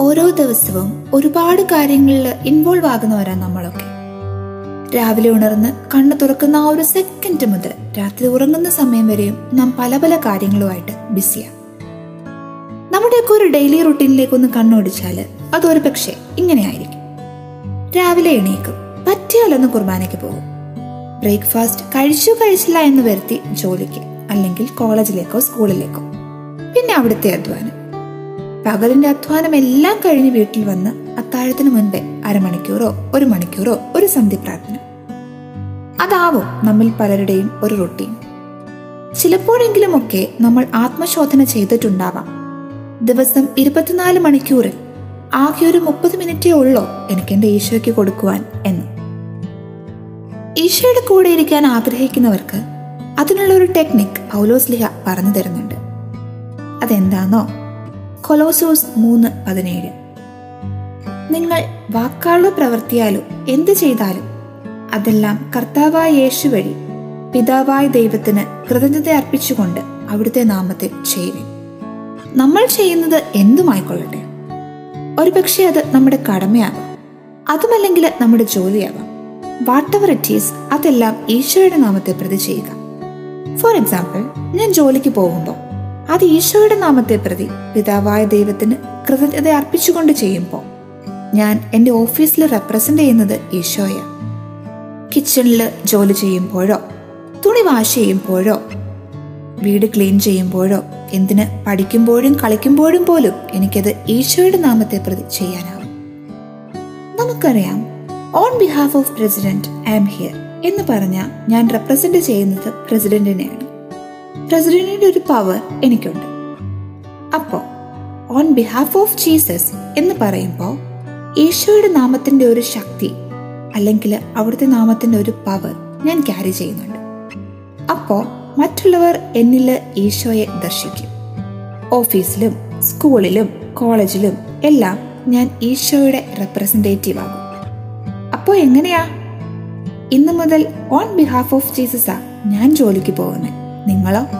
ഓരോ ദിവസവും ഒരുപാട് കാര്യങ്ങളിൽ ഇൻവോൾവ് ആകുന്നവരാണ് നമ്മളൊക്കെ. രാവിലെ ഉണർന്ന് കണ്ണു തുറക്കുന്ന ആ ഒരു സെക്കൻഡ് മുതൽ രാത്രി ഉറങ്ങുന്ന സമയം വരെയും നാം പല പല കാര്യങ്ങളുമായിട്ട് ബിസിയാണ് നമ്മുടെയൊക്കെ ഒരു ഡെയിലി റുട്ടീനിലേക്ക് ഒന്ന് കണ്ണോടിച്ചാൽ അതൊരു പക്ഷേ ഇങ്ങനെയായിരിക്കും രാവിലെ എണീക്കും. പറ്റിയാലൊന്ന് കുർബാനയ്ക്ക് പോകും. ബ്രേക്ക്ഫാസ്റ്റ് കഴിച്ചു കഴിച്ചില്ല എന്ന് വരുത്തി ജോലിക്ക് അല്ലെങ്കിൽ കോളേജിലേക്കോ സ്കൂളിലേക്കോ. പിന്നെ അവിടുത്തെ അധ്വാനം. പകലിന്റെ അധ്വാനം എല്ലാം കഴിഞ്ഞ് വീട്ടിൽ വന്ന് അത്താഴത്തിന് മുൻപേ അരമണിക്കൂറോ ഒരു മണിക്കൂറോ ഒരു സന്ധി പ്രാർത്ഥന. അതാവും നമ്മിൽ പലരുടെയും ഒരു റൊട്ടീൻ ചിലപ്പോഴെങ്കിലുമൊക്കെ നമ്മൾ ആത്മശോധന ചെയ്തിട്ടുണ്ടാവാം. ദിവസം ഇരുപത്തിനാല് മണിക്കൂറിൽ ആകെ ഒരു മുപ്പത് മിനിറ്റേ ഉള്ളോ എനിക്ക് എന്റെ ഈശോയ്ക്ക് കൊടുക്കുവാൻ എന്ന്. ഈശോയുടെ കൂടെ ഇരിക്കാൻ ആഗ്രഹിക്കുന്നവർക്ക് അതിനുള്ള ഒരു ടെക്നിക് പൗലോസ്ലിഹ പറഞ്ഞു തരുന്നുണ്ട്. അതെന്താണോ കൊലോസോസ് മൂന്ന് പതിനേഴ്. നിങ്ങൾ വാക്കാളോ പ്രവർത്തിയാലോ എന്ത് ചെയ്താലും അതെല്ലാം കർത്താവായ യേശു വഴി പിതാവായ ദൈവത്തിന് കൃതജ്ഞത അർപ്പിച്ചുകൊണ്ട് അവിടുത്തെ നാമത്തിൽ ചെയ്യുവിൻ. നമ്മൾ ചെയ്യുന്നത് എന്തുമായിക്കൊള്ളട്ടെ? ഒരുപക്ഷെ അത് നമ്മുടെ കടമയാകാം. അതുമല്ലെങ്കിൽ നമ്മുടെ ജോലിയാകാം. വാട്ട് എവർ ഇറ്റ് ഈസ് അതെല്ലാം ഈശോയുടെ നാമത്തെ പ്രതി ചെയ്യുക. ഫോർ എക്സാമ്പിൾ ഞാൻ ജോലിക്ക് പോകുമ്പോൾ അത് ഈശോയുടെ നാമത്തെ പ്രതി പിതാവായ ദൈവത്തിന് കൃതജ്ഞത അർപ്പിച്ചുകൊണ്ട് ചെയ്യുമ്പോൾ ഞാൻ എന്റെ ഓഫീസിൽ റെപ്രസെന്റ് ചെയ്യുന്നത് ഈശോയ. കിച്ചണിൽ ജോലി ചെയ്യുമ്പോഴോ തുണി വാഷ് ചെയ്യുമ്പോഴോ വീട് ക്ലീൻ ചെയ്യുമ്പോഴോ എന്തിന് പഠിക്കുമ്പോഴും കളിക്കുമ്പോഴും പോലും എനിക്കത് ഈശോയുടെ നാമത്തെ പ്രതി ചെയ്യാനാവും. നമുക്കറിയാം on behalf of president I'm here എന്ന് പറഞ്ഞാൽ ഞാൻ റെപ്രസെന്റ് ചെയ്യുന്നത് പ്രസിഡന്റിനെയാണ്. പ്രസിഡന്റിന്റെ ഒരു പവർ എനിക്കുണ്ട്. അപ്പോ ഓൺ ബിഹാഫ് ഓഫ് ജീസസ് എന്ന് പറയുമ്പോൾ ഈശോയുടെ നാമത്തിന്റെ ഒരു ശക്തി അല്ലെങ്കിൽ അവിടുത്തെ നാമത്തിന്റെ ഒരു പവർ ഞാൻ ക്യാരി ചെയ്യുന്നുണ്ട്. അപ്പോ മറ്റുള്ളവർ എന്നിൽ ഈശോയെ ദർശിക്കും. ഓഫീസിലും സ്കൂളിലും കോളേജിലും എല്ലാം ഞാൻ ഈശോയുടെ റെപ്രസെന്റേറ്റീവ് ആകും. അപ്പോൾ എങ്ങനെയാ? ഇന്ന് മുതൽ ഓൺ ബിഹാഫ് ഓഫ് ജീസസാ ഞാൻ ജോലിക്ക് പോകുന്നത്. നിങ്ങളോ?